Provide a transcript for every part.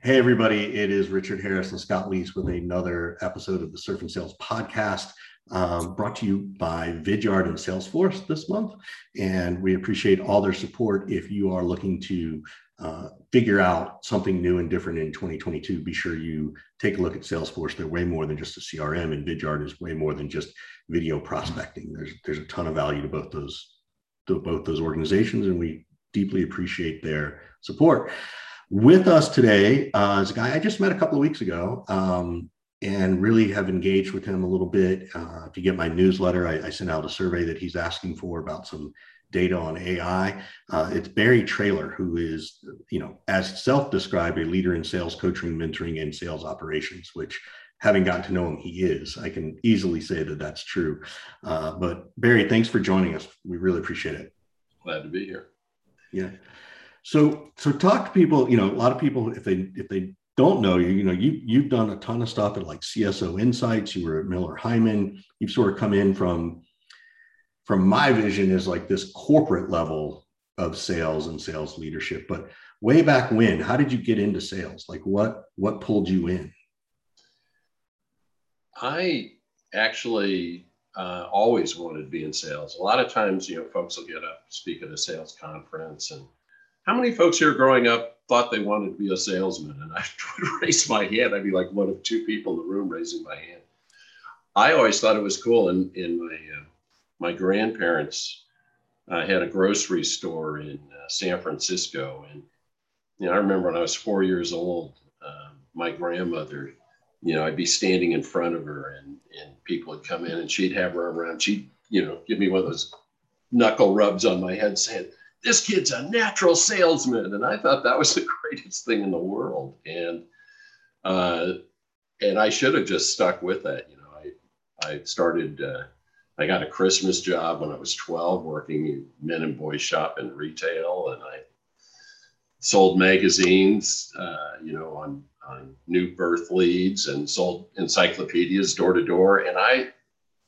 Hey, everybody, it is Richard Harris and Scott Leese with another episode of the Surf and Sales podcast um, brought to you by Vidyard and Salesforce this month. And we appreciate all their support. If you are looking to uh, figure out something new and different in 2022, be sure you take a look at Salesforce. They're way more than just a CRM, and Vidyard is way more than just video prospecting. There's there's a ton of value to both those to both those organizations, and we deeply appreciate their support. With us today uh, is a guy I just met a couple of weeks ago. Um, and really have engaged with him a little bit. Uh, if you get my newsletter, I, I, sent out a survey that he's asking for about some data on AI. Uh, it's Barry Trailer, who is, you know, as self-described, a leader in sales coaching, mentoring, and sales operations, which having gotten to know him, he is. I can easily say that that's true. Uh, but Barry, thanks for joining us. We really appreciate it. Glad to be here. Yeah. So, so talk to people. You know, a lot of people, if they if they don't know you, you know, you you've done a ton of stuff at like CSO Insights. You were at Miller Heiman. You've sort of come in from from my vision is like this corporate level of sales and sales leadership. But way back when, how did you get into sales? Like what what pulled you in? I actually uh, always wanted to be in sales. A lot of times, you know, folks will get up, speak at a sales conference, and how many folks here growing up thought they wanted to be a salesman, and I would raise my hand. I'd be like one of two people in the room raising my hand. I always thought it was cool. And in, in my uh, my grandparents uh, had a grocery store in uh, San Francisco, and you know I remember when I was four years old, um, my grandmother, you know, I'd be standing in front of her, and and people would come in, and she'd have her around. She'd you know give me one of those knuckle rubs on my head, saying this kid's a natural salesman. And I thought that was the greatest thing in the world. And, uh, and I should have just stuck with that. You know, I, I started, uh, I got a Christmas job when I was 12 working in men and boys shop in retail. And I sold magazines, uh, you know, on, on new birth leads and sold encyclopedias door to door. And I,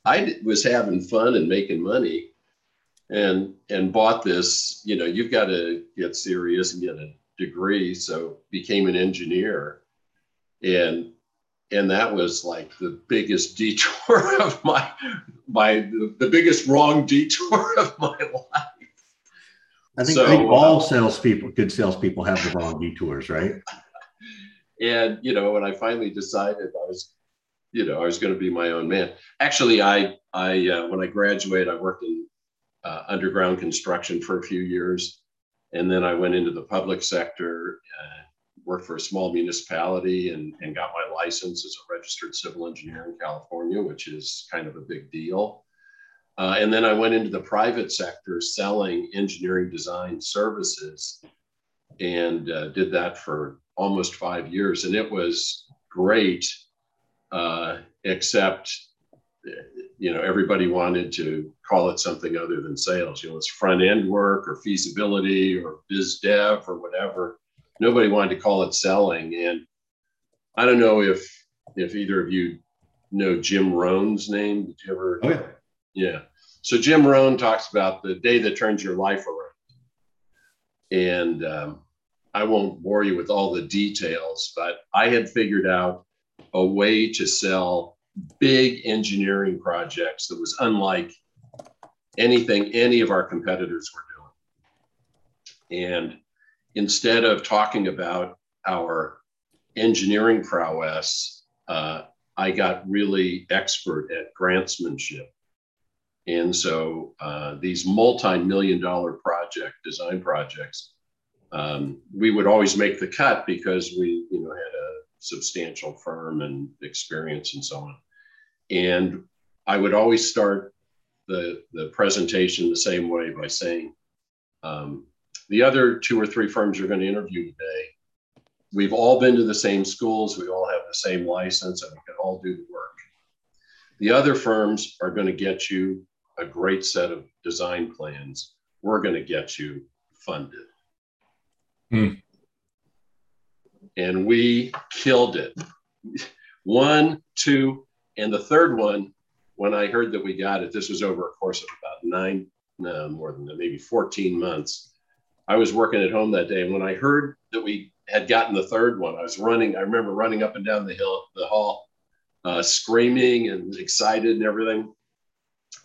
I was having fun and making money and and bought this you know you've got to get serious and get a degree so became an engineer. And and that was like the biggest detour of my my the biggest wrong detour of my life. I think, so, I think all uh, salespeople good salespeople have the wrong detours right? And you know when i finally decided i was you know i was going to be my own man. Actually i i uh, when i graduated i worked in uh, underground construction for a few years. And then I went into the public sector, uh, worked for a small municipality, and, and got my license as a registered civil engineer in California, which is kind of a big deal. Uh, and then I went into the private sector selling engineering design services and uh, did that for almost five years. And it was great, uh, except you know, everybody wanted to call it something other than sales. You know, it's front end work or feasibility or biz dev or whatever. Nobody wanted to call it selling. And I don't know if if either of you know Jim Rohn's name. Did you ever? Oh yeah. Yeah. So Jim Rohn talks about the day that turns your life around. And um, I won't bore you with all the details, but I had figured out a way to sell big engineering projects that was unlike anything any of our competitors were doing. And instead of talking about our engineering prowess, uh, I got really expert at grantsmanship. And so uh, these multi-million dollar project design projects, um, we would always make the cut because we, you know, had a substantial firm and experience and so on. And I would always start the, the presentation the same way by saying, um, the other two or three firms you're going to interview today, we've all been to the same schools, we all have the same license, and we can all do the work. The other firms are going to get you a great set of design plans. We're going to get you funded. Hmm and we killed it. One, two, and the third one, when I heard that we got it, this was over a course of about nine, no, more than that, maybe 14 months. I was working at home that day. And when I heard that we had gotten the third one. I was running. I remember running up and down the hill, the hall, uh, screaming and excited and everything.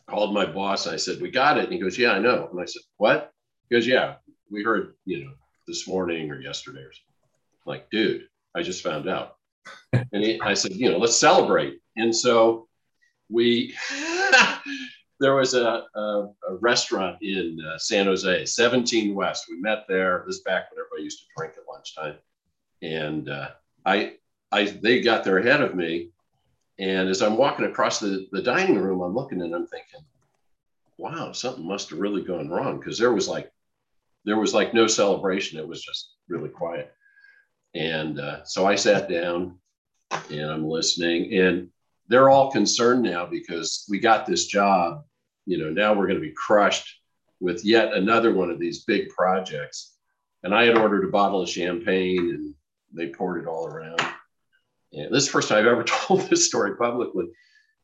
Called my boss. and I said, "We got it." And he goes, "Yeah, I know." And I said, "What?" He goes, "Yeah, we heard, you know, this morning or yesterday or something." I'm like, dude, I just found out. and he, I said, you know, let's celebrate. And so we there was a, a, a restaurant in uh, San Jose, 17 West. We met there. This back when everybody used to drink at lunchtime, and uh, I, I, they got there ahead of me. And as I'm walking across the, the dining room, I'm looking and I'm thinking, wow, something must have really gone wrong because there was like, there was like no celebration. It was just really quiet. And uh, so I sat down and I'm listening, and they're all concerned now because we got this job. You know, now we're going to be crushed with yet another one of these big projects. And I had ordered a bottle of champagne and they poured it all around. And this is the first time I've ever told this story publicly.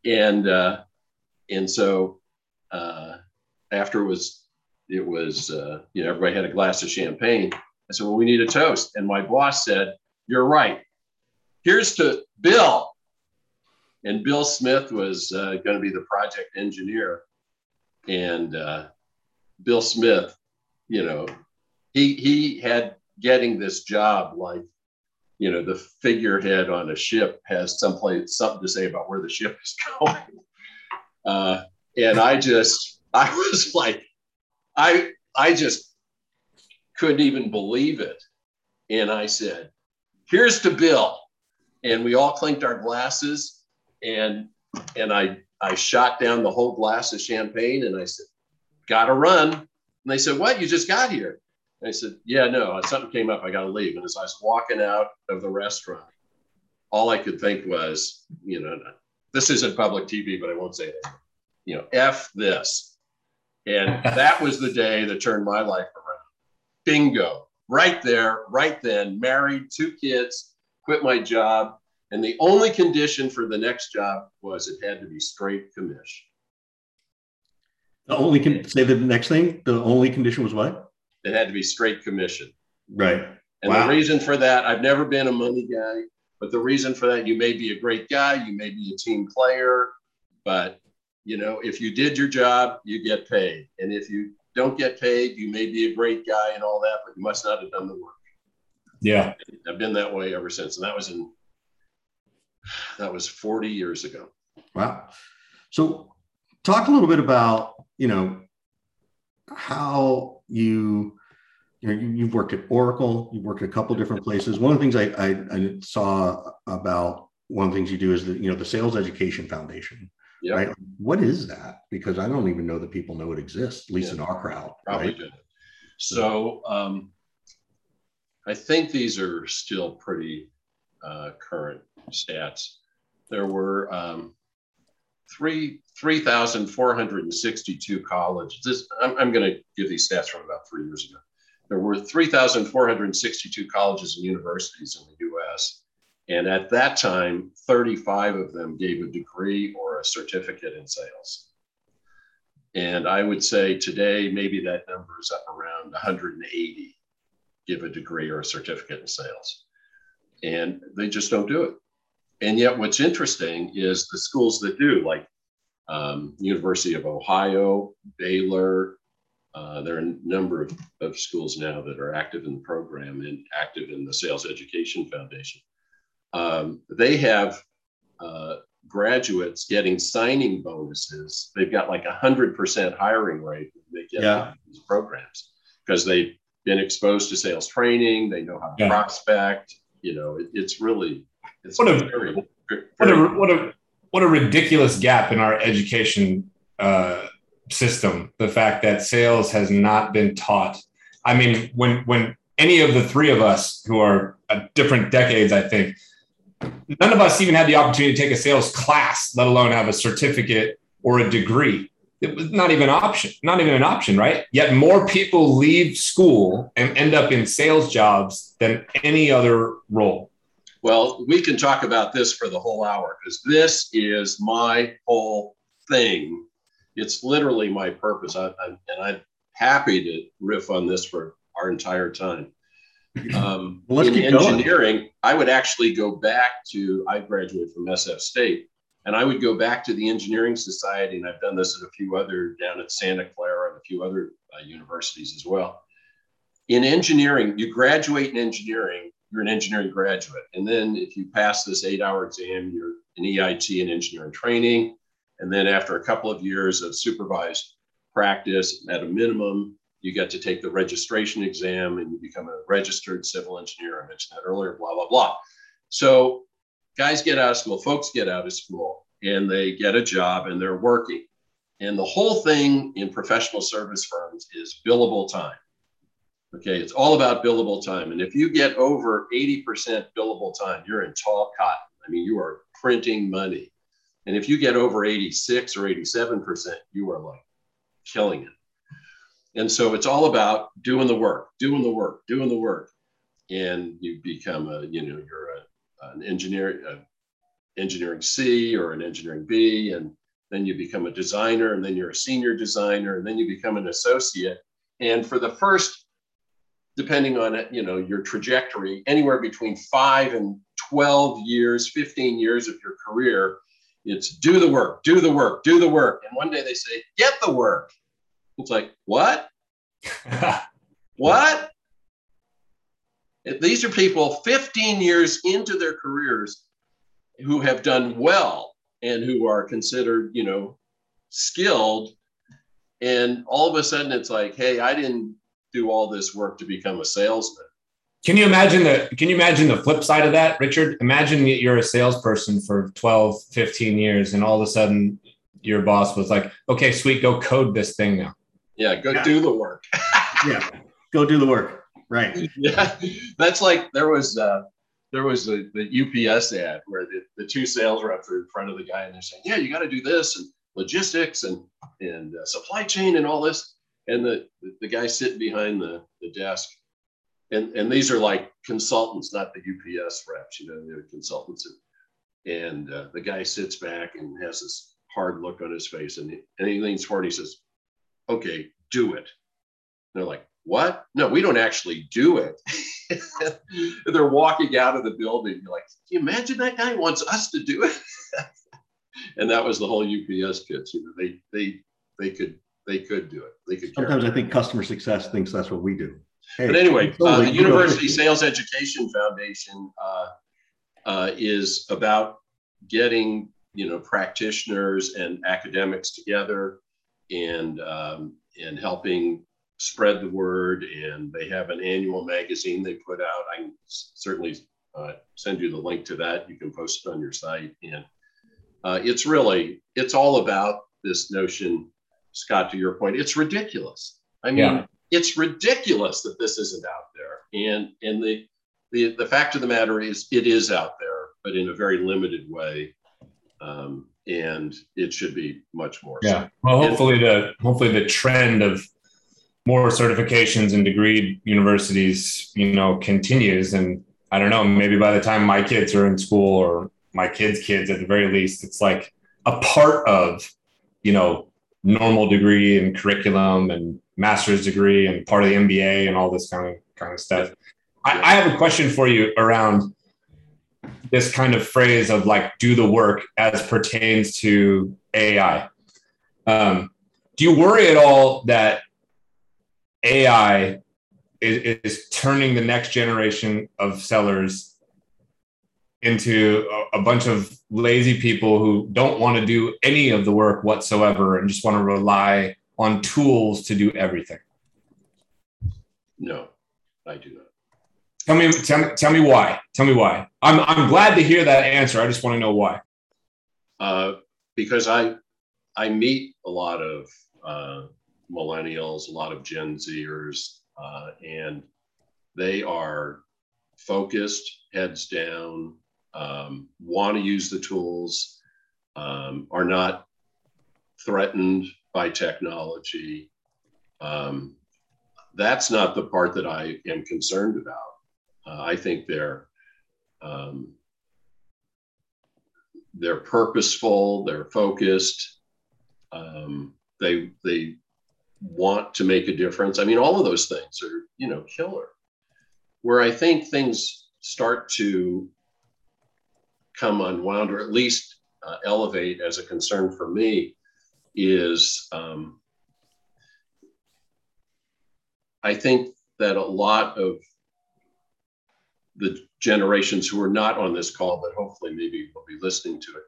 And uh, and so uh, after it was it was uh, you know everybody had a glass of champagne. I said, well, we need a toast. And my boss said, you're right. Here's to Bill and Bill Smith was uh, going to be the project engineer. And uh, Bill Smith, you know, he he had getting this job like, you know, the figurehead on a ship has someplace something to say about where the ship is going. Uh, and I just, I was like, I I just couldn't even believe it. And I said, "Here's to Bill." And we all clinked our glasses and and I I shot down the whole glass of champagne and I said, "Gotta run." And they said, "What? You just got here?" And I said, "Yeah, no, something came up. I got to leave." And as I was walking out of the restaurant, all I could think was, you know, this isn't public TV, but I won't say it. You know, f this. And that was the day that turned my life around. Bingo, right there, right then. Married, two kids, quit my job, and the only condition for the next job was it had to be straight commish. The only can say the next thing. The only condition was what? It had to be straight commission. Right. And wow. the reason for that, I've never been a money guy, but the reason for that, you may be a great guy, you may be a team player, but you know, if you did your job, you get paid. And if you don't get paid, you may be a great guy and all that, but you must not have done the work. Yeah. I've been that way ever since. And that was in that was 40 years ago. Wow. So talk a little bit about, you know, how you, you know, you, have worked at Oracle, you've worked at a couple different places. One of the things I, I, I, saw about one of the things you do is the, you know, the Sales Education Foundation. Yep. Right. What is that? Because I don't even know that people know it exists, at least yeah. in our crowd. Probably right? did. So um, I think these are still pretty uh, current stats, there were um, three 3,462 colleges. This, I'm, I'm going to give these stats from about three years ago. There were 3,462 colleges and universities in the US. And at that time, 35 of them gave a degree or a certificate in sales. And I would say today, maybe that number is up around 180 give a degree or a certificate in sales. And they just don't do it. And yet, what's interesting is the schools that do, like um, University of Ohio, Baylor. Uh, there are a number of, of schools now that are active in the program and active in the Sales Education Foundation. Um, they have uh, graduates getting signing bonuses. They've got like a hundred percent hiring rate they get yeah. these programs because they've been exposed to sales training. They know how to yeah. prospect. You know, it, it's really it's what a, very, very, what a what a what a ridiculous gap in our education uh, system. The fact that sales has not been taught. I mean, when when any of the three of us who are different decades, I think, none of us even had the opportunity to take a sales class, let alone have a certificate or a degree. It was not even an option, not even an option, right? Yet more people leave school and end up in sales jobs than any other role. Well, we can talk about this for the whole hour because this is my whole thing. It's literally my purpose. I, I, and I'm happy to riff on this for our entire time. Um, Well, in keep going. engineering, I would actually go back to, I graduated from SF State, and I would go back to the Engineering Society, and I've done this at a few other, down at Santa Clara and a few other uh, universities as well. In engineering, you graduate in engineering, you're an engineering graduate. And then if you pass this eight hour exam, you're an EIT in engineering training. And then after a couple of years of supervised practice, at a minimum, you get to take the registration exam and you become a registered civil engineer. I mentioned that earlier, blah, blah, blah. So guys get out of school, folks get out of school, and they get a job and they're working. And the whole thing in professional service firms is billable time. Okay, it's all about billable time. And if you get over 80% billable time, you're in tall cotton. I mean, you are printing money. And if you get over 86 or 87%, you are like killing it. And so it's all about doing the work, doing the work, doing the work. And you become a, you know, you're a, an engineer, a engineering C or an engineering B, and then you become a designer, and then you're a senior designer, and then you become an associate. And for the first depending on it, you know, your trajectory, anywhere between five and 12 years, 15 years of your career, it's do the work, do the work, do the work. And one day they say, get the work. It's like, what? what? These are people 15 years into their careers who have done well and who are considered, you know, skilled. And all of a sudden it's like, hey, I didn't do all this work to become a salesman. Can you imagine the can you imagine the flip side of that, Richard? Imagine that you're a salesperson for 12, 15 years and all of a sudden your boss was like, "Okay, sweet, go code this thing now." Yeah, go Yeah. do the work. yeah, go do the work. Right. yeah, that's like there was uh, there was the, the UPS ad where the, the two sales reps are in front of the guy and they're saying, "Yeah, you got to do this and logistics and and uh, supply chain and all this." And the the guy sitting behind the, the desk, and and these are like consultants, not the UPS reps. You know, they're consultants. And, and uh, the guy sits back and has this hard look on his face, and he, and he leans forward. And he says, "Okay, do it." They're like, what? No, we don't actually do it. They're walking out of the building. You're like, can you imagine that guy wants us to do it? and that was the whole UPS pitch. You know, they they they could they could do it. They could. Sometimes. I think customer success thinks that's what we do. Hey, But anyway, uh, the. University Sales Education Foundation uh, uh, is about getting you know practitioners and academics together and um, and helping spread the word. And they have an annual magazine they put out. I can certainly uh, send you the link to that. You can post it on your site. And uh, it's really it's all about this notion, Scott. To your point, it's ridiculous. I mean, Yeah. it's ridiculous that this isn't out there. And and the the the fact of the matter is, it is out there, but in a very limited way. Um, and it should be much more. so. Yeah. Well, hopefully the hopefully the trend of more certifications and degree universities, you know, continues. And I don't know, maybe by the time my kids are in school or my kids' kids at the very least, it's like a part of, you know, normal degree and curriculum and master's degree and part of the MBA and all this kind of kind of stuff. I, I have a question for you around this kind of phrase of like do the work as pertains to AI. Um, do you worry at all that AI is, is turning the next generation of sellers into a, a bunch of lazy people who don't want to do any of the work whatsoever and just want to rely on tools to do everything? No, I do not. Tell me, tell me, tell me why. Tell me why. I'm, I'm glad to hear that answer. I just want to know why. uh, because I I meet a lot of uh, millennials, a lot of Gen Zers, uh, and they are focused, heads down, um, want to use the tools, um, are not threatened by technology. Um, that's not the part that I am concerned about. Uh, I think they're um, they're purposeful, they're focused, um, they they want to make a difference. I mean, all of those things are you know killer. where I think things start to come unwound or at least uh, elevate as a concern for me is um, I think that a lot of the generations who are not on this call, but hopefully maybe will be listening to it,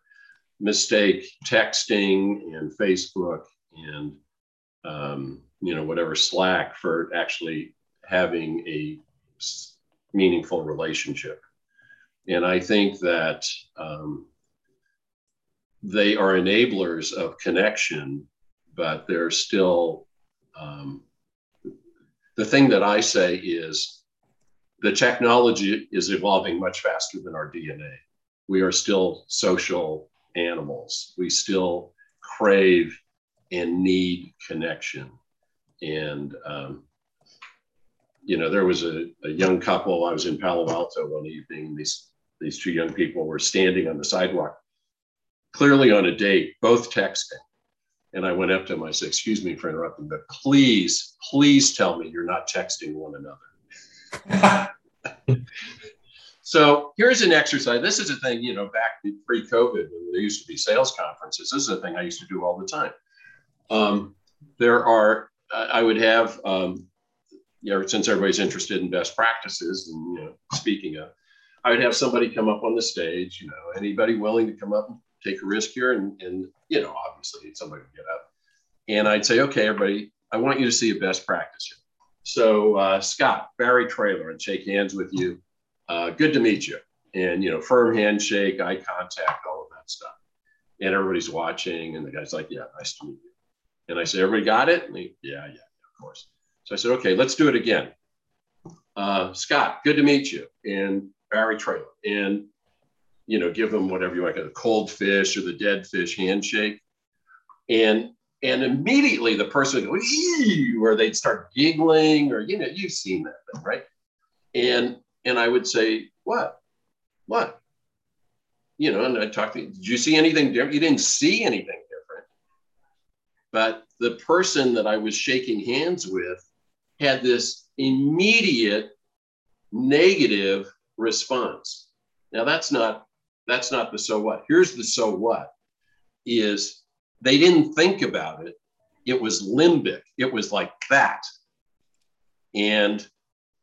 mistake texting and Facebook and um, you know whatever Slack for actually having a meaningful relationship. And I think that um, they are enablers of connection, but they're still um, the thing that I say is the technology is evolving much faster than our DNA. We are still social animals. We still crave and need connection. And, um, you know, there was a, a young couple, I was in Palo Alto one evening, these, these two young people were standing on the sidewalk, clearly on a date, both texting. And I went up to him, I said, Excuse me for interrupting, but please, please tell me you're not texting one another. so here's an exercise. This is a thing, you know, back pre COVID, when there used to be sales conferences. This is a thing I used to do all the time. Um, there are, I would have, um, you know, since everybody's interested in best practices and, you know, speaking of, I would have somebody come up on the stage, you know, anybody willing to come up and take a risk here. And, and you know, obviously somebody would get up. And I'd say, okay, everybody, I want you to see a best practice here. So uh, Scott, Barry Trailer, and shake hands with you. Uh, good to meet you. And, you know, firm handshake, eye contact, all of that stuff. And everybody's watching. And the guy's like, yeah, nice to meet you. And I said, everybody got it? And he, yeah, yeah, of course. So I said, okay, let's do it again. Uh, Scott, good to meet you. And Barry Trailer. And you know, give them whatever you like, a cold fish or the dead fish handshake. And and immediately the person would go, or they'd start giggling, or you know, you've seen that thing, right? And and I would say, What? What? You know, and I talked to you. did you see anything different? You didn't see anything different. But the person that I was shaking hands with had this immediate negative response. Now that's not that's not the so what. Here's the so what is they didn't think about it. It was limbic. It was like that. And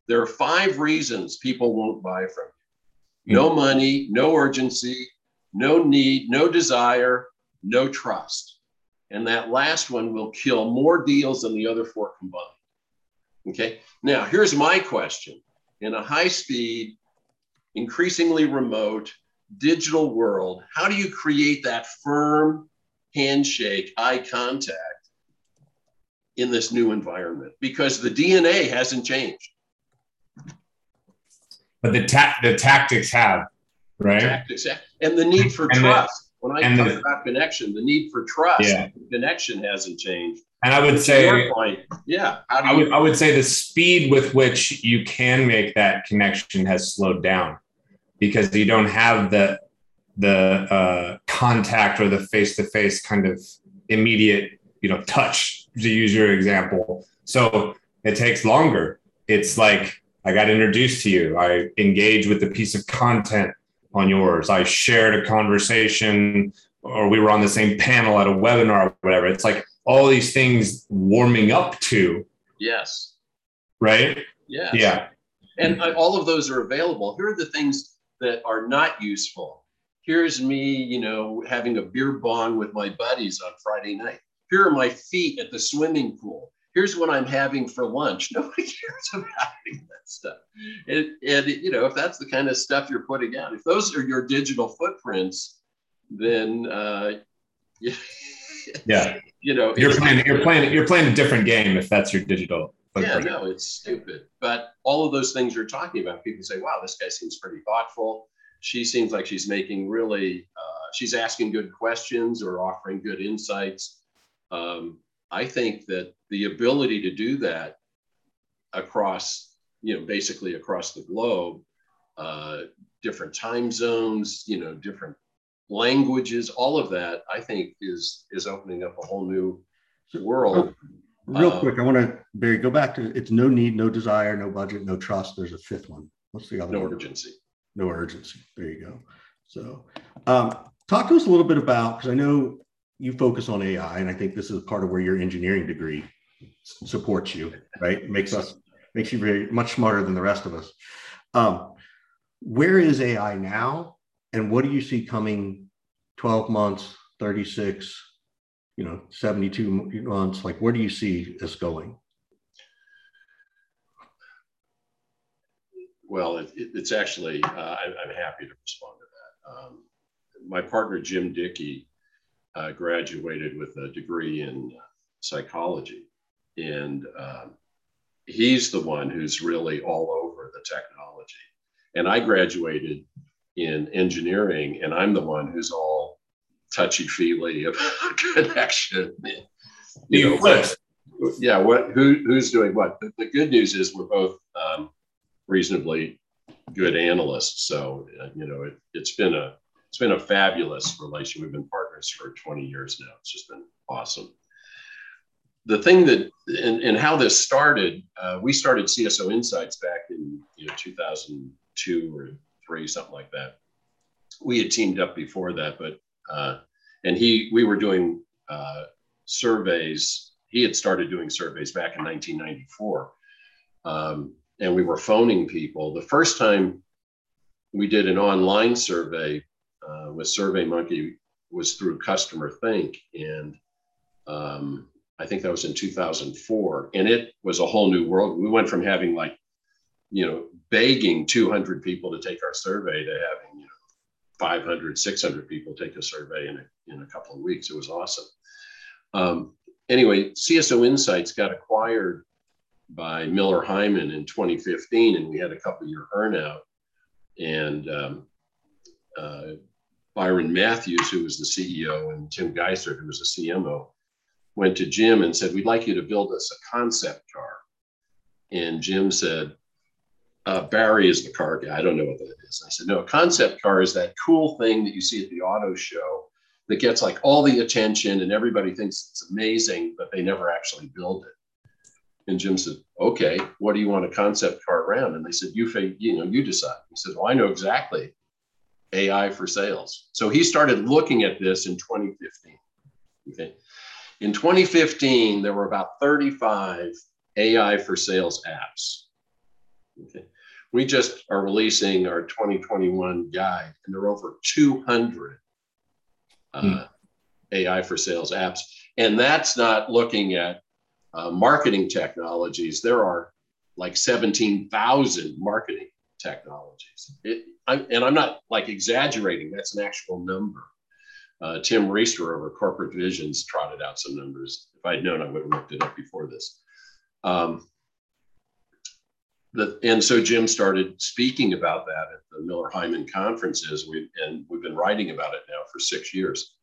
there are five reasons people won't buy from you. Hmm. No money, no urgency, no need, no desire, no trust. And that last one will kill more deals than the other four combined. Okay. Now, here's my question in a high speed, increasingly remote, digital world, how do you create that firm handshake, eye contact in this new environment? Because the DNA hasn't changed. But the ta- the tactics have, right? Tactics have. and the need for and trust. The, when I talk the, about connection, the need for trust, yeah. connection hasn't changed. And I would say, point, yeah, I would, I would say the speed with which you can make that connection has slowed down because you don't have the the uh, contact or the face to face kind of immediate you know touch to use your example. So it takes longer. It's like i got introduced to you. I engage with the piece of content on yours. I shared a conversation or we were on the same panel at a webinar or whatever. It's like all these things warming up to. Yes. Right? Yeah yeah. And uh, all of those are available. Here are the things that are not useful. Here's me, you know, having a beer bong with my buddies on Friday night. Here are my feet at the swimming pool. Here's what I'm having for lunch. Nobody cares about that stuff. And, and you know, if that's the kind of stuff you're putting out, if those are your digital footprints, then uh, yeah, yeah, you know, you're playing, you're playing, you're playing a different game if that's your digital yeah, no, it's stupid. But all of those things you're talking about, people say, wow, this guy seems pretty thoughtful. She seems like she's making really, uh, she's asking good questions or offering good insights. Um, I think that the ability to do that across, you know, basically across the globe, uh, different time zones, you know, different languages, all of that, I think is is opening up a whole new world Real um, quick, I want to Barry go back to it's no need, no desire, no budget, no trust. There's a fifth one. What's the other no one? urgency. No urgency. There you go. So, um, talk to us a little bit about because I know you focus on AI, and I think this is part of where your engineering degree supports you, right? Makes us makes you very much smarter than the rest of us. Um, where is AI now, and what do you see coming 12 months, 36, you know, 72 months? Like, where do you see this going? Well, it, it, it's actually, uh, I, am happy to respond to that. Um, my partner, Jim Dickey, uh, graduated with a degree in psychology. And um, he's the one who's really all over the technology. And I graduated in engineering, and I'm the one who's all touchy feely about connection. You know, what, yeah, what who who's doing what? The, the good news is we're both um, reasonably good analysts. So uh, you know, it, it's been a it's been a fabulous relation. We've been partners for 20 years now. It's just been awesome. The thing that and, and how this started, uh, we started CSO Insights back in you know 2002 or three, something like that. We had teamed up before that, but uh, and he we were doing uh, surveys. He had started doing surveys back in 1994, um, and we were phoning people. The first time we did an online survey uh, with SurveyMonkey was through Customer Think, and um, I think that was in 2004, and it was a whole new world. We went from having like, you know, begging 200 people to take our survey to having you know 500, 600 people take a survey in a, in a couple of weeks. It was awesome. Um, anyway, CSO Insights got acquired by Miller Heiman in 2015, and we had a couple year earnout. And um, uh, Byron Matthews, who was the CEO, and Tim Geiser, who was the CMO, went to Jim and said, We'd like you to build us a concept car. And Jim said, uh, Barry is the car guy. I don't know what that is. I said, No, a concept car is that cool thing that you see at the auto show that gets like all the attention and everybody thinks it's amazing, but they never actually build it. And Jim said, "Okay, what do you want a concept car around?" And they said, "You, you know, you decide." He said, "Well, I know exactly AI for sales." So he started looking at this in 2015. Okay, in 2015, there were about 35 AI for sales apps. Okay, we just are releasing our 2021 guide, and there are over 200 uh, mm. AI for sales apps, and that's not looking at uh, marketing technologies, there are like 17,000 marketing technologies. It, I, and I'm not like exaggerating, that's an actual number. Uh, Tim Riesterer over Corporate Visions trotted out some numbers. If I'd known, I would have looked it up before this. Um, the, and so Jim started speaking about that at the Miller Heiman conferences, we, and we've been writing about it now for six years.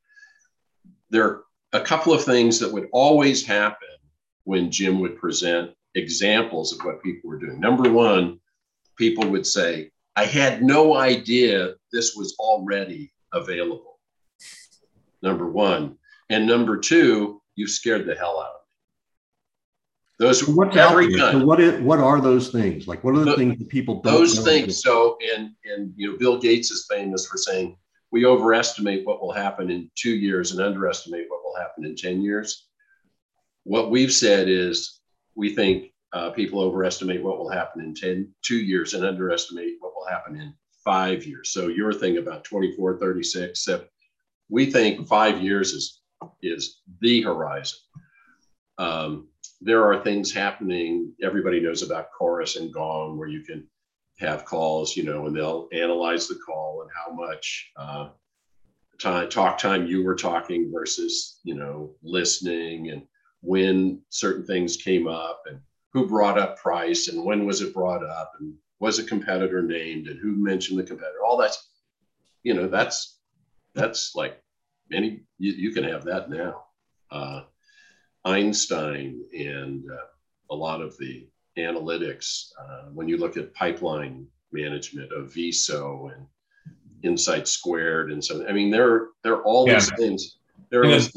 There are a couple of things that would always happen when Jim would present examples of what people were doing. Number one, people would say, I had no idea this was already available. Number one. And number two, you scared the hell out of me. Those what's every. So what is what are those things? Like what are the, the things that people those things? So and and you know, Bill Gates is famous for saying we overestimate what will happen in two years and underestimate what will happen in 10 years what we've said is we think uh, people overestimate what will happen in 10, two years and underestimate what will happen in five years. So your thing about 24, 36, so we think five years is, is the horizon. Um, there are things happening. Everybody knows about Chorus and Gong, where you can have calls, you know, and they'll analyze the call and how much uh, time, talk time you were talking versus, you know, listening and when certain things came up and who brought up price and when was it brought up and was a competitor named and who mentioned the competitor all that's you know that's that's like any you, you can have that now. Uh, einstein and uh, a lot of the analytics uh, when you look at pipeline management of viso and insight squared and so i mean there there are all yeah. these things. There is.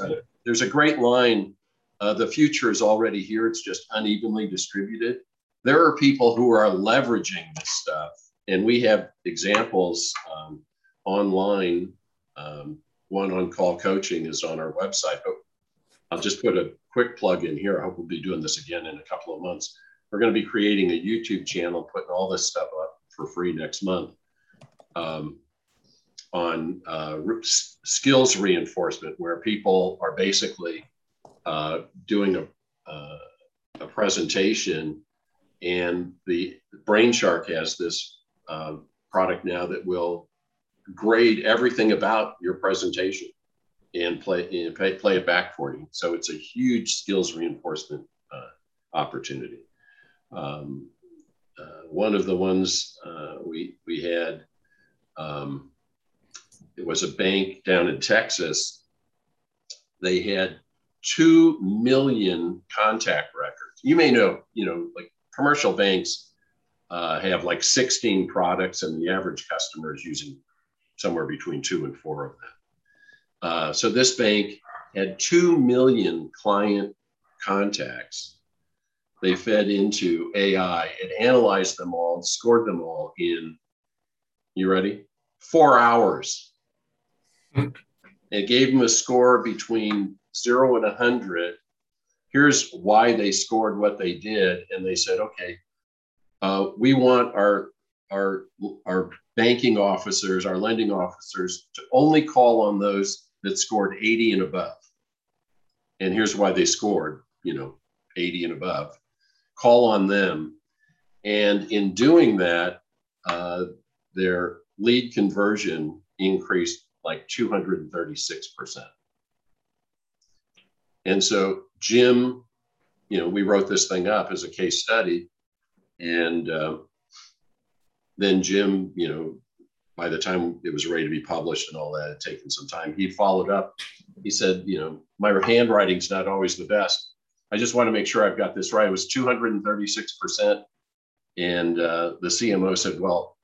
there's a great line Uh, the future is already here. It's just unevenly distributed. There are people who are leveraging this stuff, and we have examples um, online. Um, one on call coaching is on our website, but I'll just put a quick plug in here. I hope we'll be doing this again in a couple of months. We're going to be creating a YouTube channel, putting all this stuff up for free next month um, on uh, skills reinforcement, where people are basically uh, doing a, uh, a presentation, and the Brainshark has this uh, product now that will grade everything about your presentation and play, and play, play it back for you. So it's a huge skills reinforcement uh, opportunity. Um, uh, one of the ones we, we had, um, it was a bank down in Texas. They had 2 million contact records. You may know, you know, like commercial banks uh, have like 16 products and the average customer is using somewhere between two and four of them. Uh, so this bank had 2 million client contacts. They fed into AI and analyzed them all and scored them all in, you ready? Four hours. it gave them a score between zero and 100. Here's why they scored what they did. And they said, okay, uh, we want our, our, our banking officers, our lending officers to only call on those that scored 80 and above. And here's why they scored, you know, 80 and above. Call on them. And in doing that, uh, their lead conversion increased like 236%. And so, Jim, you know, we wrote this thing up as a case study. And uh, then Jim, you know, by the time it was ready to be published and all that, had taken some time. He followed up. He said, you know, my handwriting's not always the best. I just want to make sure I've got this right. It was 236%. And uh, the CMO said, well,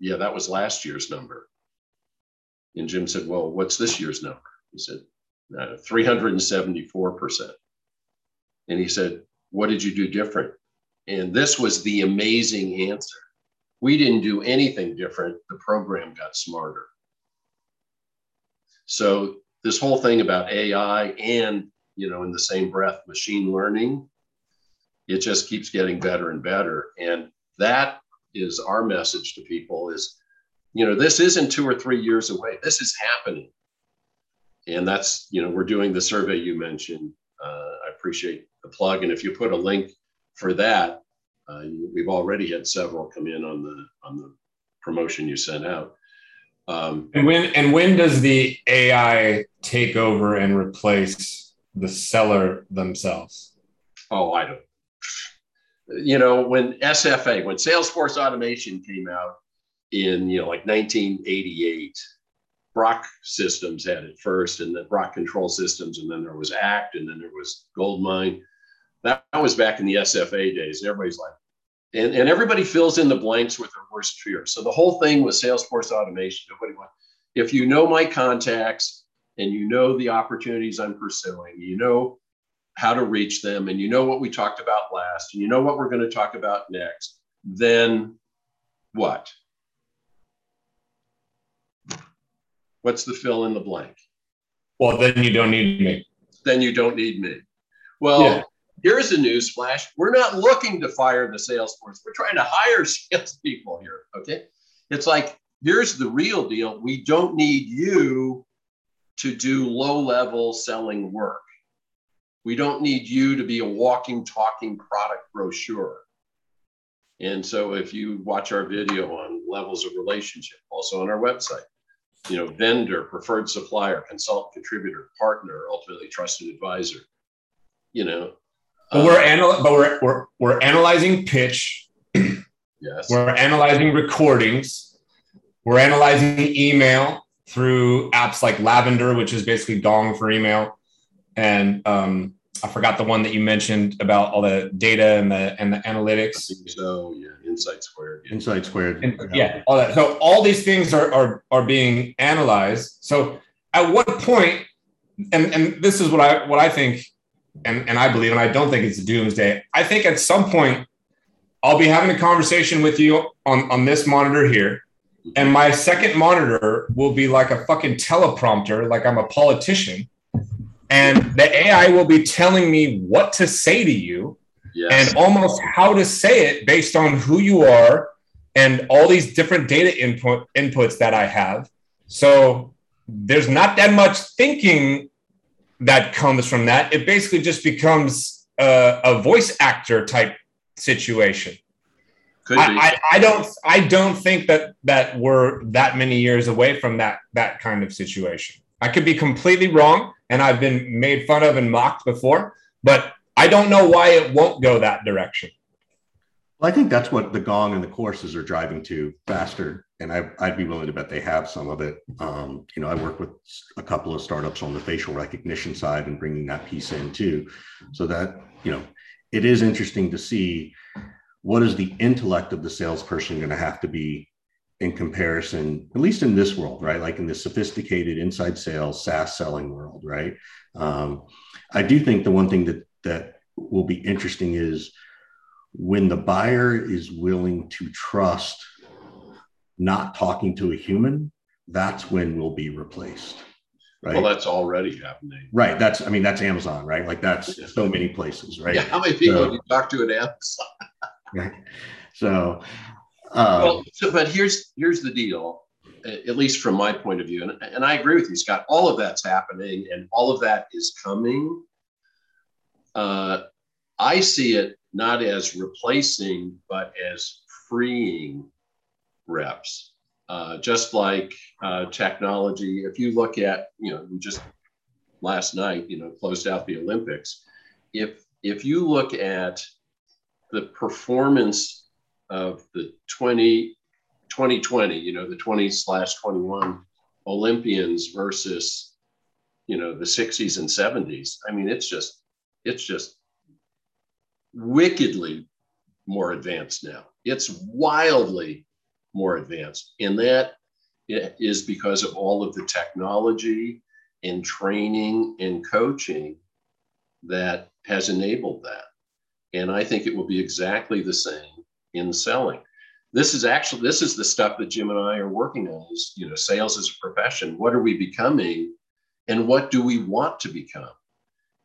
yeah, that was last year's number. And Jim said, well, what's this year's number? He said, uh, 374%. And he said, what did you do different? And this was the amazing answer we didn't do anything different. The program got smarter. So this whole thing about AI and, you know, in the same breath, machine learning, it just keeps getting better and better. And that is our message to people is, you know, this isn't two or three years away. This is happening. And that's, you know, we're doing the survey you mentioned. Uh, I appreciate the plug. And if you put a link for that, uh, we've already had several come in on the on the promotion you sent out. Um, and when and when does the AI take over and replace the seller themselves? Oh, I don't. You know, when SFA, when Salesforce Automation came out in you know like 1988, Brock Systems had it first, and then Brock Control Systems, and then there was ACT, and then there was Goldmine. That, was back in the SFA days. and Everybody's like, and, and everybody fills in the blanks with their worst fear. So the whole thing with Salesforce automation, nobody if you know my contacts and you know the opportunities I'm pursuing, you know how to reach them, and you know what we talked about last, and you know what we're going to talk about next, then what? What's the fill in the blank? Well, then you don't need me. Then you don't need me. Well, yeah here's a news flash. We're not looking to fire the sales force. We're trying to hire salespeople here. Okay. It's like, here's the real deal. We don't need you to do low level selling work. We don't need you to be a walking, talking product brochure. And so if you watch our video on levels of relationship, also on our website, you know, vendor, preferred supplier, consultant, contributor, partner, ultimately trusted advisor, you know, but we're anal- but we're, we're we're analyzing pitch. yes. We're analyzing recordings. We're analyzing email through apps like Lavender, which is basically Gong for email, and um, I forgot the one that you mentioned about all the data and the and the analytics. So yeah, Insight Squared. Yeah. Insight Squared. And, yeah, all that. So all these things are are are being analyzed. So at what point, and and this is what I what I think and, and I believe, and I don't think it's a doomsday. I think at some point I'll be having a conversation with you on, on this monitor here. And my second monitor will be like a fucking teleprompter, like I'm a politician. And the AI will be telling me what to say to you yes. and almost how to say it based on who you are and all these different data input inputs that I have. So there's not that much thinking that comes from that. It basically just becomes a, a voice actor type situation. I, I, I, don't I don't think that that we're that many years away from that that kind of situation. I could be completely wrong, and I've been made fun of and mocked before, but I don't know why it won't go that direction. Well, I think that's what the Gong and the Choruses are driving to faster, and I, would be willing to bet they have some of it. Um, you know, I work with a couple of startups on the facial recognition side and bringing that piece in too, so that you know, it is interesting to see what is the intellect of the salesperson going to have to be in comparison, at least in this world, right? Like in the sophisticated inside sales, SaaS selling world, right? Um, I do think the one thing that that will be interesting is when the buyer is willing to trust not talking to a human, that's when we'll be replaced. Right. Well, that's already happening. Right. That's, I mean, that's Amazon, right? Like that's yeah. so many places, right? Yeah. How many people so, have you talked to at Amazon? right. So, uh, well, so, but here's, here's the deal, at least from my point of view. And, and I agree with you, Scott, all of that's happening and all of that is coming. Uh, I see it not as replacing, but as freeing reps. Uh, just like uh, technology, if you look at, you know, we just last night, you know, closed out the Olympics. If if you look at the performance of the 20, 2020, you know, the 20 slash 21 Olympians versus, you know, the 60s and 70s, I mean, it's just, it's just wickedly more advanced now. It's wildly more advanced. And that is because of all of the technology and training and coaching that has enabled that. And I think it will be exactly the same in selling. This is actually this is the stuff that Jim and I are working on is, you know, sales as a profession. What are we becoming and what do we want to become?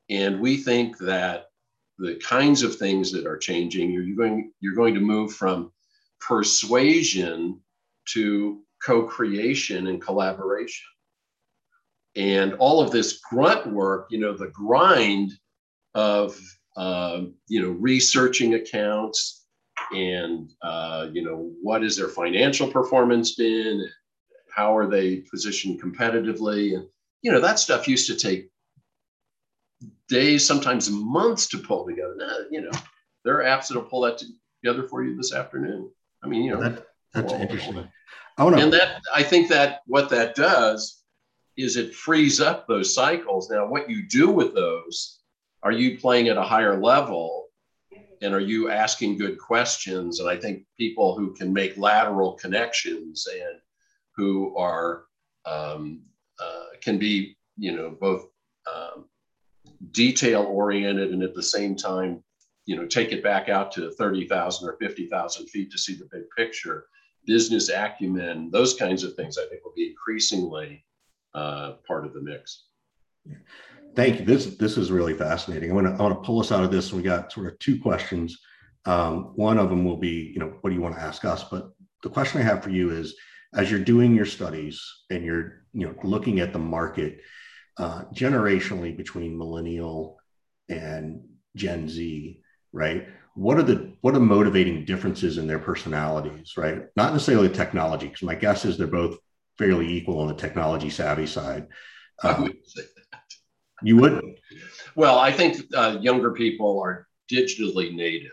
And we think that the kinds of things that are changing. You're going you're going to move from persuasion to co-creation and collaboration. And all of this grunt work, you know, the grind of uh, you know researching accounts and uh, you know what is their financial performance been, how are they positioned competitively, and you know that stuff used to take days, sometimes months to pull together. You know, there are apps that'll pull that together for you this afternoon. I mean, you know, that, that's interesting. I want to, and that I think that what that does is it frees up those cycles. Now, what you do with those, are you playing at a higher level? And are you asking good questions? And I think people who can make lateral connections and who are um, uh, can be, you know, both um, detail oriented and at the same time, you know, take it back out to 30,000 or 50,000 feet to see the big picture. Business acumen, those kinds of things, I think will be increasingly uh, part of the mix. Thank you. This this is really fascinating. I want to I want to pull us out of this. We got sort of two questions. Um, one of them will be, you know, what do you want to ask us? But the question I have for you is, as you're doing your studies and you're, you know, looking at the market, uh, generationally between millennial and Gen Z, right? What are the what are motivating differences in their personalities, right? Not necessarily technology, because my guess is they're both fairly equal on the technology savvy side. I wouldn't um, say that. You wouldn't. Well, I think uh, younger people are digitally native.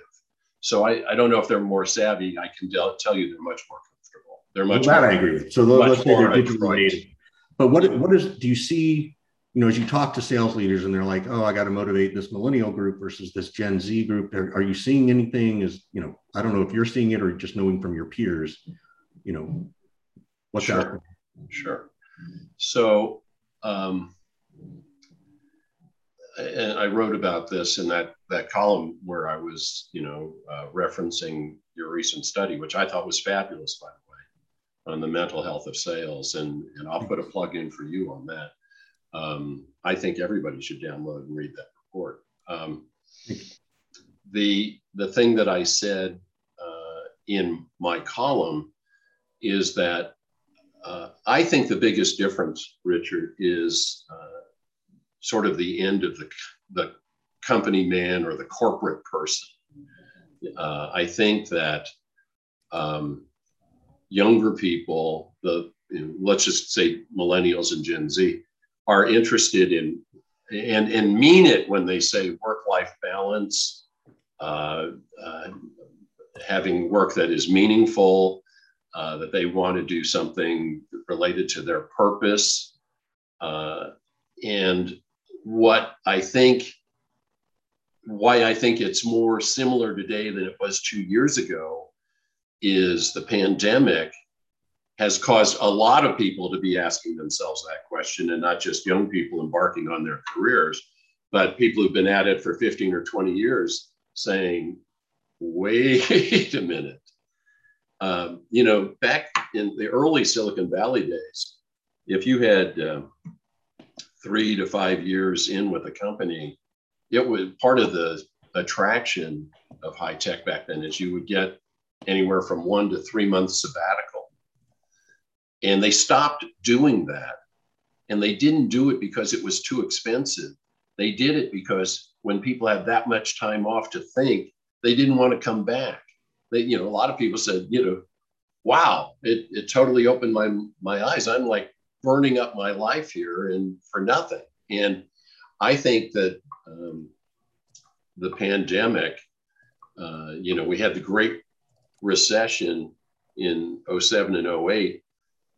So I, I don't know if they're more savvy. I can tell, tell you they're much more comfortable. They're much well, that more, I agree with. So let's say they're digitally native. But what what is do you see you know, as you talk to sales leaders and they're like, oh, I got to motivate this millennial group versus this Gen Z group, are, are, you seeing anything? Is, you know, I don't know if you're seeing it or just knowing from your peers, you know, what's sure. Sure. So, um, and I wrote about this in that that column where I was, you know, uh, referencing your recent study, which I thought was fabulous, by the way, on the mental health of sales, and and I'll put a plug in for you on that. Um, I think everybody should download and read that report. Um, the the thing that I said uh, in my column is that uh, I think the biggest difference, Richard, is uh, sort of the end of the, the company man or the corporate person. Uh, I think that um, younger people, the you know, let's just say millennials and Gen Z, are interested in and, and mean it when they say work-life balance, uh, uh, having work that is meaningful, uh, that they want to do something related to their purpose. Uh, and what I think, why I think it's more similar today than it was two years ago is the pandemic has caused a lot of people to be asking themselves that question, and not just young people embarking on their careers, but people who've been at it for 15 or 20 years saying, wait a minute. Um, you know, back in the early Silicon Valley days, if you had uh, three to five years in with a company, it was part of the attraction of high tech back then is you would get anywhere from one to three months sabbatical. And they stopped doing that. And they didn't do it because it was too expensive. They did it because when people had that much time off to think, they didn't want to come back. They, you know, a lot of people said, you know, wow, it, it totally opened my my eyes. I'm like burning up my life here and for nothing. And I think that um, the pandemic, uh, you know, we had the great recession in 07 and 08,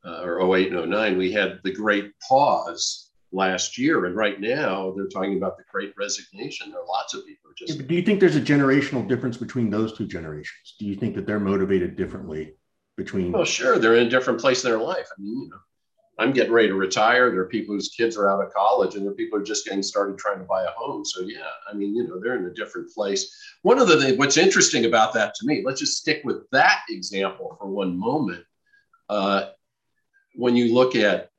uh, or 08 and 09. We had the great pause last year. And right now they're talking about the great resignation. There are lots of people just. Yeah, do you think there's a generational difference between those two generations? Do you think that they're motivated differently between? Well, sure. They're in a different place in their life. I mean, you know, I'm getting ready to retire. There are people whose kids are out of college and there are people who are just getting started trying to buy a home. So yeah, I mean, you know, they're in a different place. One of the things, what's interesting about that to me, let's just stick with that example for one moment. Uh, when you look at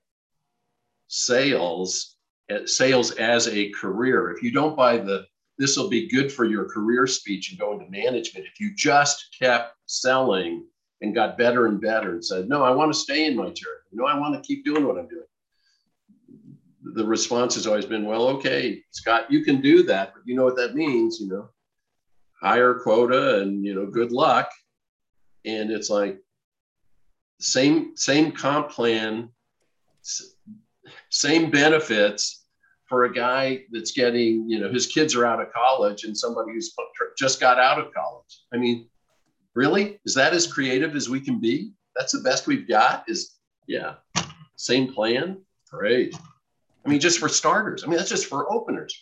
sales, at sales as a career, if you don't buy the this will be good for your career speech and go into management, if you just kept selling and got better and better and said, no, I want to stay in my territory. No, I want to keep doing what I'm doing. The response has always been, well, okay, Scott, you can do that, but you know what that means, you know, higher quota and, you know, good luck. And it's like, same, same comp plan, same benefits for a guy that's getting, you know, his kids are out of college and somebody who's just got out of college. I mean, really? Is that as creative as we can be? That's the best we've got is yeah same plan? Great. I mean just for starters. I mean that's just for openers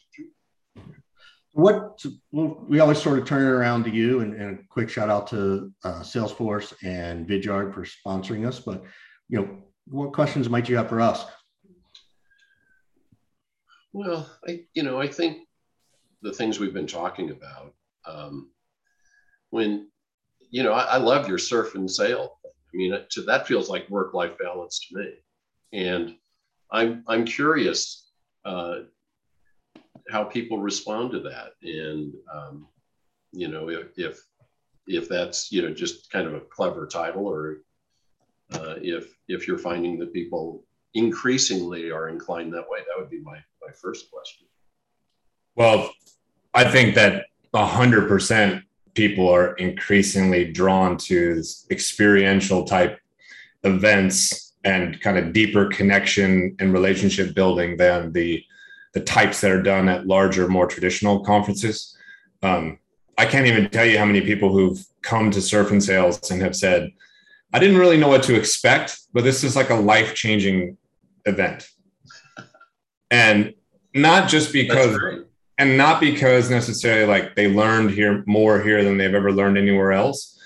what we always sort of turn it around to you and, and a quick shout out to uh, salesforce and vidyard for sponsoring us but you know what questions might you have for us well i you know i think the things we've been talking about um, when you know, I, I love your Surf and Sales. I mean, to, that feels like work-life balance to me. And I'm I'm curious uh, how people respond to that, and um, you know, if, if if that's you know just kind of a clever title, or uh, if if you're finding that people increasingly are inclined that way, that would be my my first question. Well, I think that hundred percent people are increasingly drawn to experiential type events and kind of deeper connection and relationship building than the the types that are done at larger, more traditional conferences. Um, I can't even tell you how many people who've come to Surf and Sales and have said, "I didn't really know what to expect, but this is like a life changing event," and not just because and not because necessarily like they learned here more here than they've ever learned anywhere else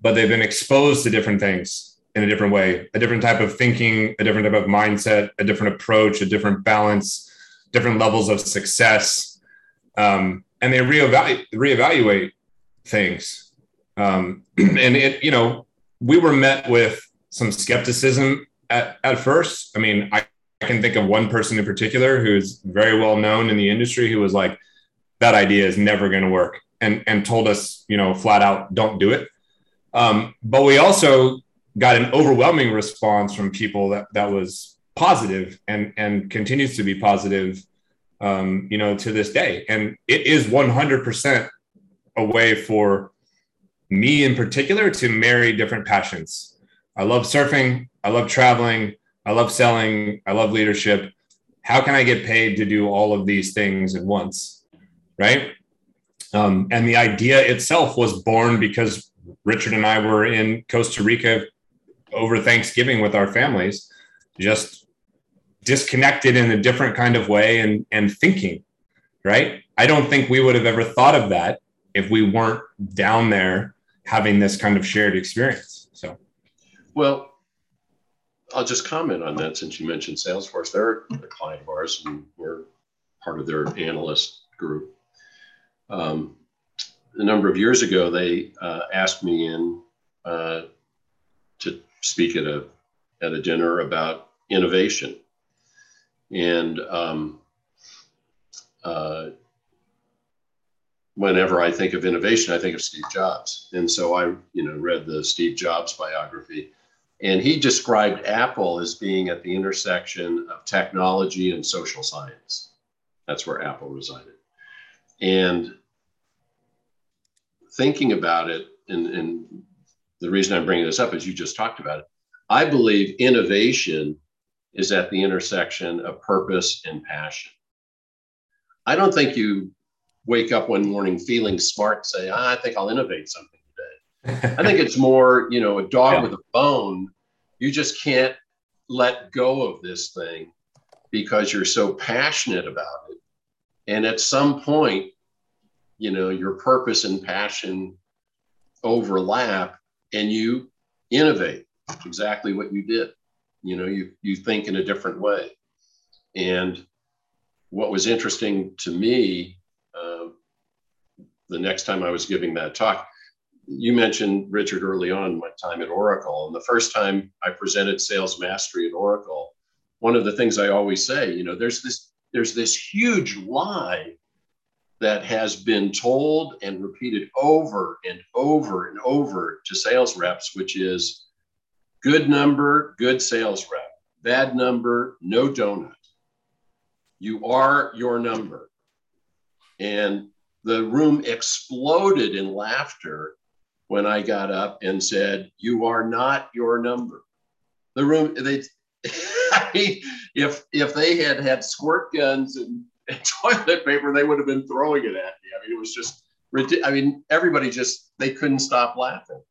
but they've been exposed to different things in a different way a different type of thinking a different type of mindset a different approach a different balance different levels of success, um, and they reevaluate reevaluate things. Um, and it, you know, we were met with some skepticism at, at first. I mean, I, I can think of one person in particular who's very well known in the industry who was like, that idea is never going to work and, and told us, you know, flat out, don't do it. Um, but we also got an overwhelming response from people that, that was positive and, and continues to be positive, um, you know, to this day. And it is 100% a way for me in particular to marry different passions. I love surfing. I love traveling. I love selling. I love leadership. How can I get paid to do all of these things at once? Right. Um, and the idea itself was born because Richard and I were in Costa Rica over Thanksgiving with our families, just disconnected in a different kind of way and, and thinking. Right. I don't think we would have ever thought of that if we weren't down there having this kind of shared experience. So, well, I'll just comment on that since you mentioned Salesforce. They're a client of ours, and we're part of their analyst group. Um, a number of years ago, they uh, asked me in uh, to speak at a at a dinner about innovation, and um, uh, whenever I think of innovation, I think of Steve Jobs. And so I, you know, read the Steve Jobs biography, and he described Apple as being at the intersection of technology and social science. That's where Apple resided. And thinking about it, and, and the reason I'm bringing this up is you just talked about it. I believe innovation is at the intersection of purpose and passion. I don't think you wake up one morning feeling smart, and say, ah, I think I'll innovate something today. I think it's more, you know, a dog yeah. with a bone. You just can't let go of this thing because you're so passionate about it. And at some point, you know, your purpose and passion overlap and you innovate exactly what you did. You know, you, you think in a different way. And what was interesting to me uh, the next time I was giving that talk, you mentioned Richard early on my time at Oracle. And the first time I presented sales mastery at Oracle, one of the things I always say, you know, there's this there's this huge lie that has been told and repeated over and over and over to sales reps, which is good number, good sales rep, bad number, no donut. You are your number. And the room exploded in laughter when I got up and said, You are not your number. The room, they, I mean, if, if they had had squirt guns and, and toilet paper, they would have been throwing it at me. I mean, it was just, I mean, everybody just, they couldn't stop laughing.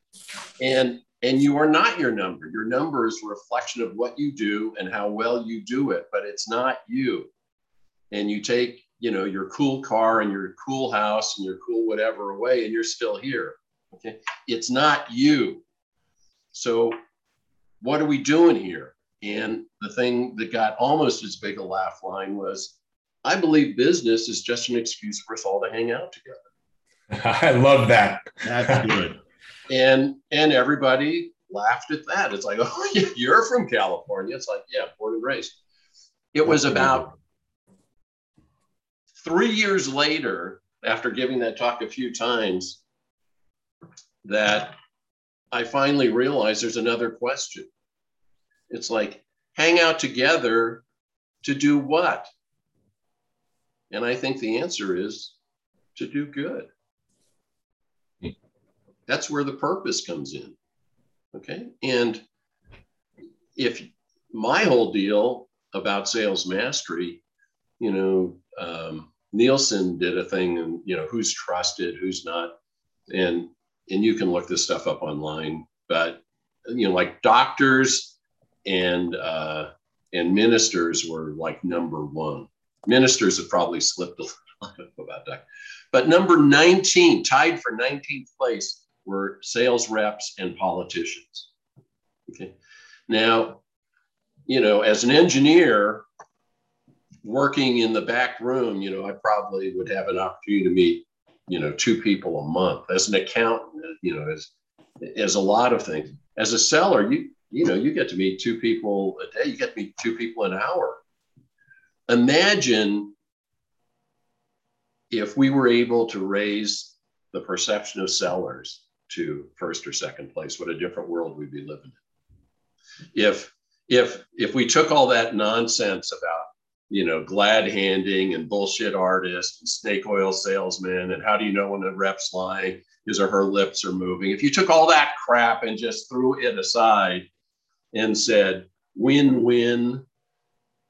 And, and you are not your number. Your number is a reflection of what you do and how well you do it, but it's not you. And you take you know your cool car and your cool house and your cool whatever away and you're still here okay? It's not you. So what are we doing here? And the thing that got almost as big a laugh line was i believe business is just an excuse for us all to hang out together. I love that. That's good and and everybody laughed at that it's like oh you're from california it's like yeah born and raised it was about three years later, after giving that talk a few times, that I finally realized there's another question. It's like, hang out together to do what? And I think the answer is to do good. That's where the purpose comes in. Okay. And if my whole deal about sales mastery, you know, um, Nielsen did a thing and you know who's trusted, who's not, and and you can look this stuff up online. But you know, like doctors and uh, and ministers were like number one. Ministers have probably slipped a little about that, but number 19, tied for 19th place, were sales reps and politicians. Okay, now you know as an engineer working in the back room, you know, I probably would have an opportunity to meet, you know, two people a month. As an accountant, you know, as as a lot of things. As a seller, you you know, you get to meet two people a day. You get to meet two people an hour. Imagine if we were able to raise the perception of sellers to first or second place, what a different world we'd be living in. If if if we took all that nonsense about you know glad handing and bullshit artists and snake oil salesmen and how do you know when a rep's lying his or her lips are moving if you took all that crap and just threw it aside and said win-win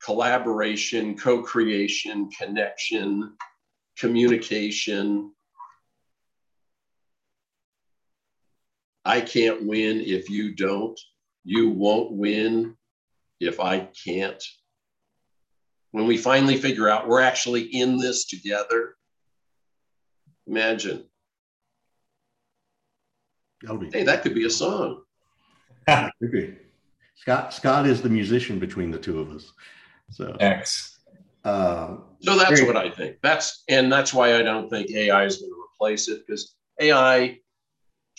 collaboration co-creation connection communication I can't win if you don't. You won't win if I can't. When we finally figure out we're actually in this together, imagine. That'll be Hey, that could be a song. could be. Scott Scott is the musician between the two of us. So X. uh, So that's what I think. That's and that's why I don't think AI is going to replace it because AI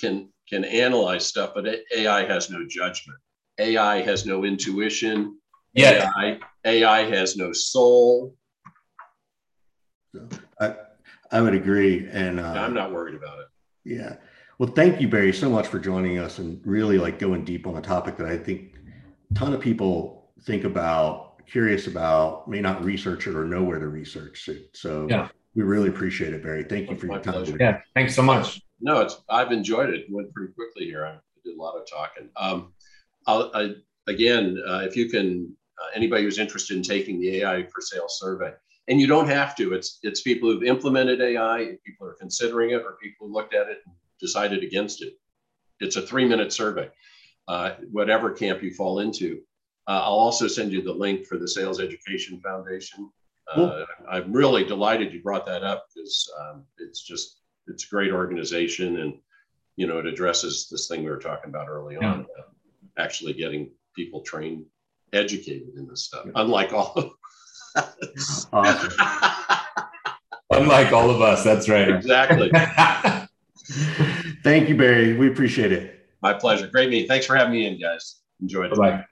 can can analyze stuff, but AI has no judgment. AI has no intuition. Yeah. AI, AI has no soul. I I would agree. And uh, I'm not worried about it. Yeah. Well, thank you, Barry, so much for joining us and really like going deep on a topic that I think a ton of people think about, curious about, may not research it or know where to research it. So Yeah. we really appreciate it, Barry. Thank you for your time. pleasure. Yeah. Thanks so much. No, it's I've enjoyed it. it went pretty quickly here. I did a lot of talking. Um, I'll, I, again, uh, if you can, uh, anybody who's interested in taking the AI for sales survey, and you don't have to. It's it's people who've implemented AI, people who are considering it, or people who looked at it and decided against it. It's a three minute survey, uh, whatever camp you fall into. Uh, I'll also send you the link for the Sales Education Foundation. Uh, I'm really delighted you brought that up because um, it's just it's a great organization and you know it addresses this thing we were talking about early Yeah. on uh, actually getting people trained educated in this stuff unlike all of Awesome. Unlike all of us. That's right. exactly Thank you, Barry. We appreciate it. my pleasure great meeting thanks for having me in guys enjoyed it Bye-bye.